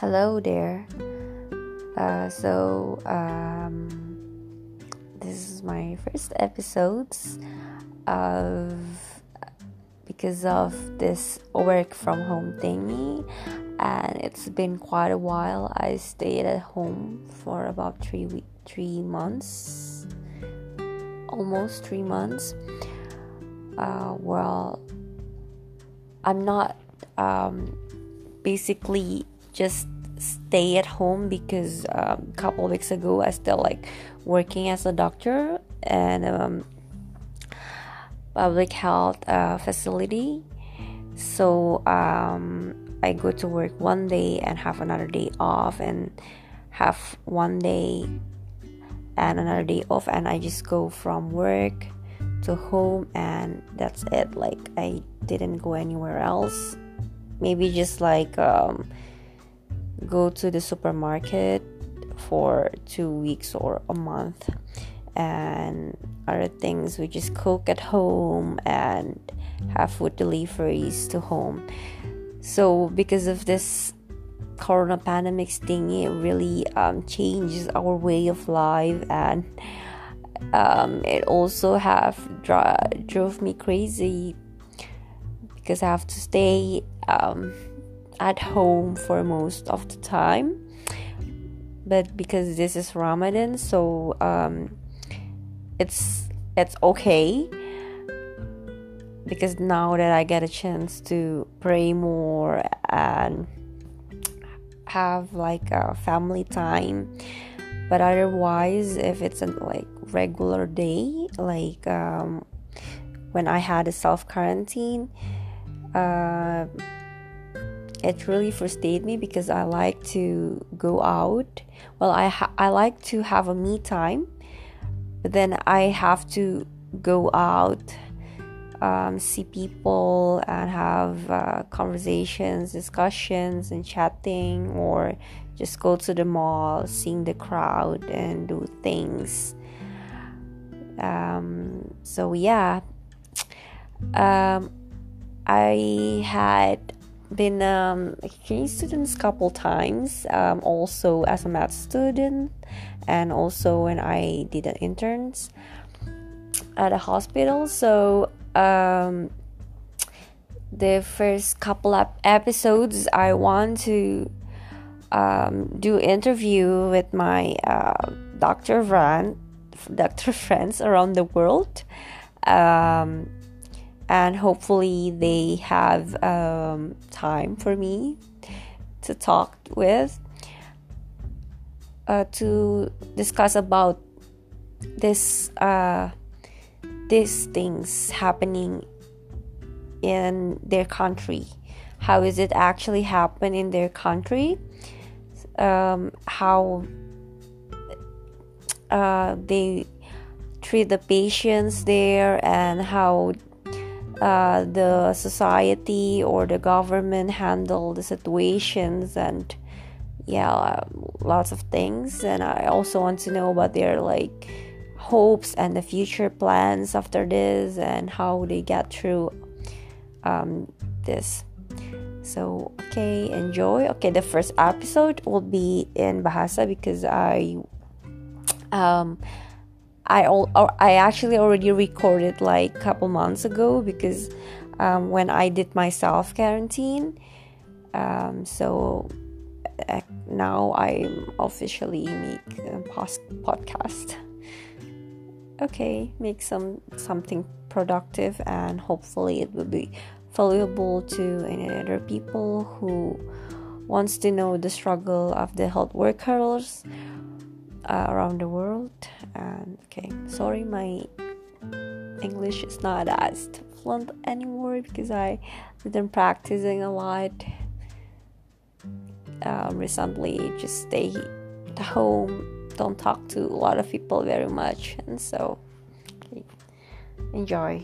hello there. Uh, so, um, this is my first episodes of because of this work from home thingy, and it's been quite a while. I stayed at home for about three week, three months, almost three months. Uh, well, I'm not um, basically just stay at home because um, a couple weeks ago I still like working as a doctor and um, public health uh, facility. So um, I go to work one day and have another day off and have one day and another day off and I just go from work to home and that's it like I didn't go anywhere else maybe just like um, go to the supermarket for two weeks or a month and other things. We just cook at home and have food deliveries to home. So because of this corona pandemic thing it really um, changes our way of life and um, it also have dro- drove me crazy because I have to stay um, at home for most of the time. But because this is Ramadan, so um, it's it's okay because now that I get a chance to pray more and have like a family time but otherwise if it's a like regular day like um, when i had a self quarantine uh, it really frustrated me because I like to go out. Well, I ha- I like to have a me time, but then I have to go out, um, see people, and have uh, conversations, discussions, and chatting, or just go to the mall, seeing the crowd, and do things. Um, so yeah. Um, I had been um, exchange students couple times, um, also as a math student, and also when I did an interns at a hospital. So um, the first couple of episodes, I want to um, do interview with my uh, doctor friend, doctor friends around the world. Um, and hopefully they have um, time for me to talk with uh, to discuss about this uh, these things happening in their country. How is it actually happen in their country? Um, how uh, they treat the patients there and how uh, the society or the government handle the situations and yeah lots of things. And i also want to know about their like hopes and the future plans after this and how they get through um, this. So okay enjoy. Okay the first episode will be in bahasa because i um I all I actually already recorded like a couple months ago because um, when I did my self quarantine, um, so uh, now I'm officially make a podcast. Okay, make some something productive and hopefully it will be valuable to any other people who wants to know the struggle of the health workers uh, around the world. And okay sorry my english is not as fluent anymore because i didn't practicing a lot um, recently just stay at home don't talk to a lot of people very much and so okay, enjoy